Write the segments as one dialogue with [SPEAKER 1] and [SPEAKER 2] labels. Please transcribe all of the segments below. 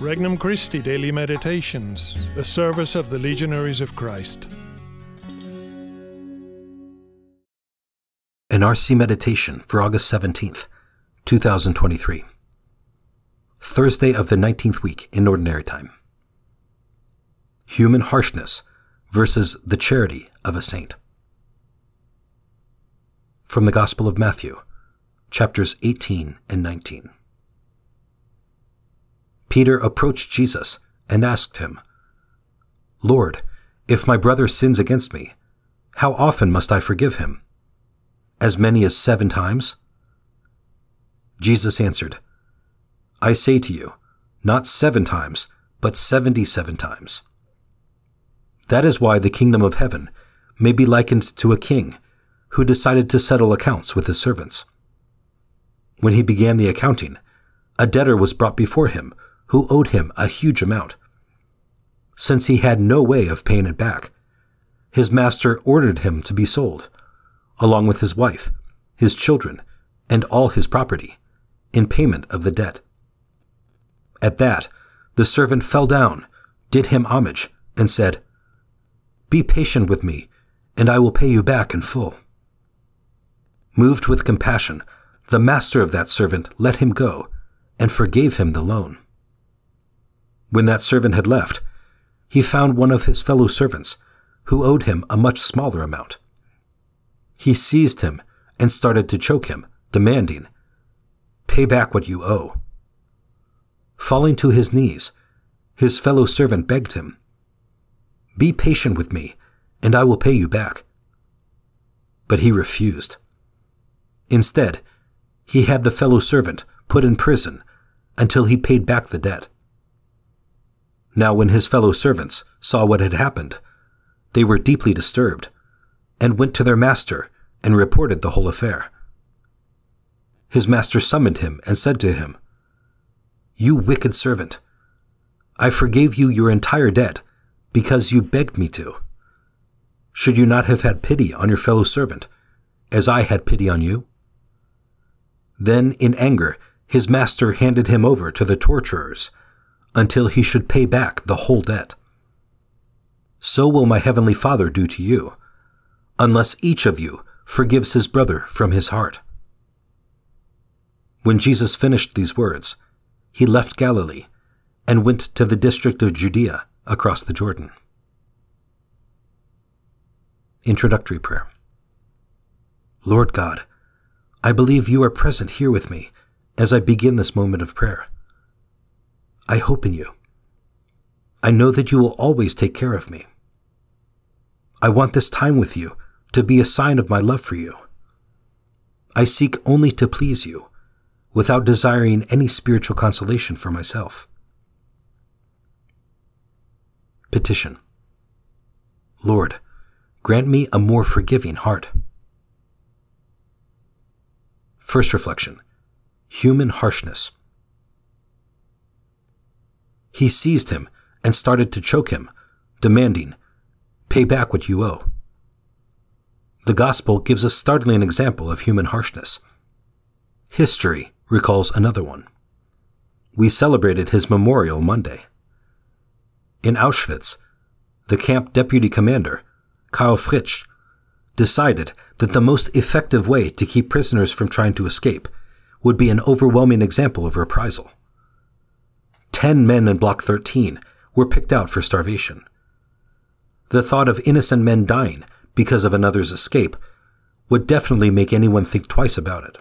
[SPEAKER 1] Regnum Christi Daily Meditations, the service of the Legionaries of Christ.
[SPEAKER 2] An RC Meditation for August 17th, 2023. Thursday of the 19th week in Ordinary Time. Human harshness versus the charity of a saint. From the Gospel of Matthew, chapters 18 and 19. Peter approached Jesus and asked him, Lord, if my brother sins against me, how often must I forgive him? As many as seven times? Jesus answered, I say to you, not seven times, but seventy seven times. That is why the kingdom of heaven may be likened to a king who decided to settle accounts with his servants. When he began the accounting, a debtor was brought before him who owed him a huge amount. Since he had no way of paying it back, his master ordered him to be sold, along with his wife, his children, and all his property, in payment of the debt. At that, the servant fell down, did him homage, and said, Be patient with me, and I will pay you back in full. Moved with compassion, the master of that servant let him go and forgave him the loan. When that servant had left, he found one of his fellow servants who owed him a much smaller amount. He seized him and started to choke him, demanding, Pay back what you owe. Falling to his knees, his fellow servant begged him, Be patient with me, and I will pay you back. But he refused. Instead, he had the fellow servant put in prison until he paid back the debt. Now, when his fellow servants saw what had happened, they were deeply disturbed, and went to their master and reported the whole affair. His master summoned him and said to him, You wicked servant, I forgave you your entire debt because you begged me to. Should you not have had pity on your fellow servant, as I had pity on you? Then, in anger, his master handed him over to the torturers until he should pay back the whole debt. So will my heavenly Father do to you, unless each of you forgives his brother from his heart. When Jesus finished these words, he left Galilee and went to the district of Judea across the Jordan. Introductory Prayer Lord God, I believe you are present here with me as I begin this moment of prayer. I hope in you. I know that you will always take care of me. I want this time with you to be a sign of my love for you. I seek only to please you, without desiring any spiritual consolation for myself. Petition Lord, grant me a more forgiving heart. First reflection Human harshness. He seized him and started to choke him, demanding, Pay back what you owe. The Gospel gives a startling example of human harshness. History recalls another one. We celebrated his memorial Monday. In Auschwitz, the camp deputy commander, Karl Fritsch, decided that the most effective way to keep prisoners from trying to escape would be an overwhelming example of reprisal. Ten men in Block 13 were picked out for starvation. The thought of innocent men dying because of another's escape would definitely make anyone think twice about it.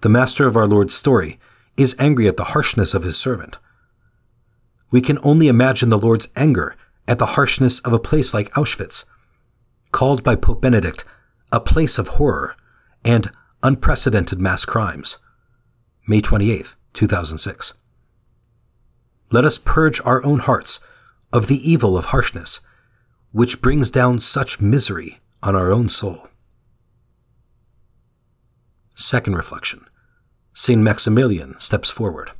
[SPEAKER 2] The master of our Lord's story is angry at the harshness of his servant. We can only imagine the Lord's anger at the harshness of a place like Auschwitz, called by Pope Benedict a place of horror and unprecedented mass crimes. May 28, 2006 let us purge our own hearts of the evil of harshness, which brings down such misery on our own soul. Second reflection St. Maximilian steps forward.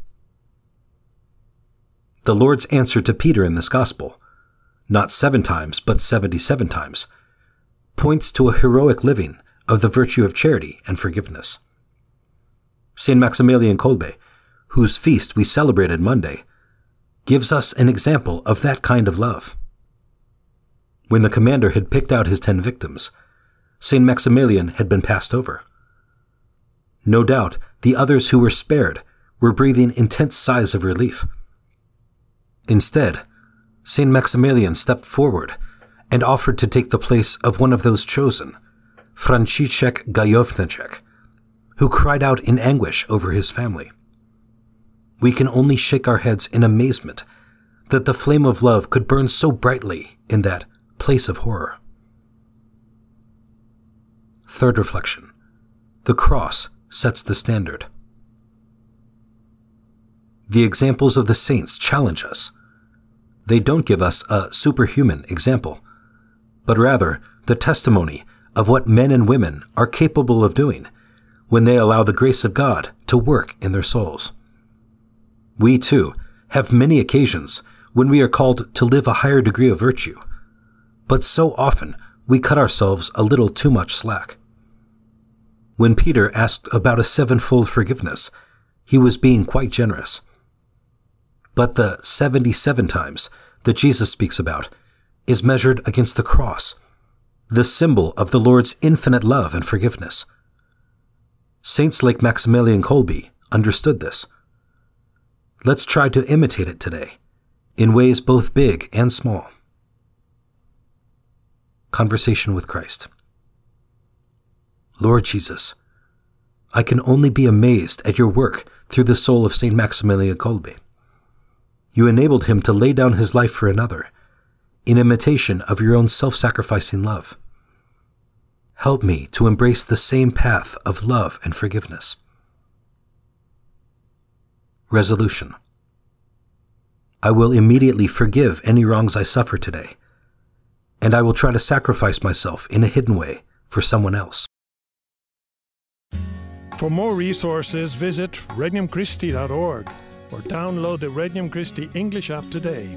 [SPEAKER 2] The Lord's answer to Peter in this gospel, not seven times, but seventy seven times, points to a heroic living of the virtue of charity and forgiveness. St. Maximilian Kolbe whose feast we celebrated Monday, gives us an example of that kind of love. When the commander had picked out his ten victims, St. Maximilian had been passed over. No doubt the others who were spared were breathing intense sighs of relief. Instead, St. Maximilian stepped forward and offered to take the place of one of those chosen, Franciszek Gajowniczek, who cried out in anguish over his family. We can only shake our heads in amazement that the flame of love could burn so brightly in that place of horror. Third reflection The cross sets the standard. The examples of the saints challenge us. They don't give us a superhuman example, but rather the testimony of what men and women are capable of doing when they allow the grace of God to work in their souls. We, too, have many occasions when we are called to live a higher degree of virtue, but so often we cut ourselves a little too much slack. When Peter asked about a sevenfold forgiveness, he was being quite generous. But the 77 times that Jesus speaks about is measured against the cross, the symbol of the Lord's infinite love and forgiveness. Saints like Maximilian Kolbe understood this. Let's try to imitate it today, in ways both big and small. Conversation with Christ. Lord Jesus, I can only be amazed at your work through the soul of St. Maximilian Kolbe. You enabled him to lay down his life for another, in imitation of your own self sacrificing love. Help me to embrace the same path of love and forgiveness. Resolution I will immediately forgive any wrongs I suffer today, and I will try to sacrifice myself in a hidden way for someone else.
[SPEAKER 1] For more resources, visit regnumchristi.org or download the Regnum Christi English app today.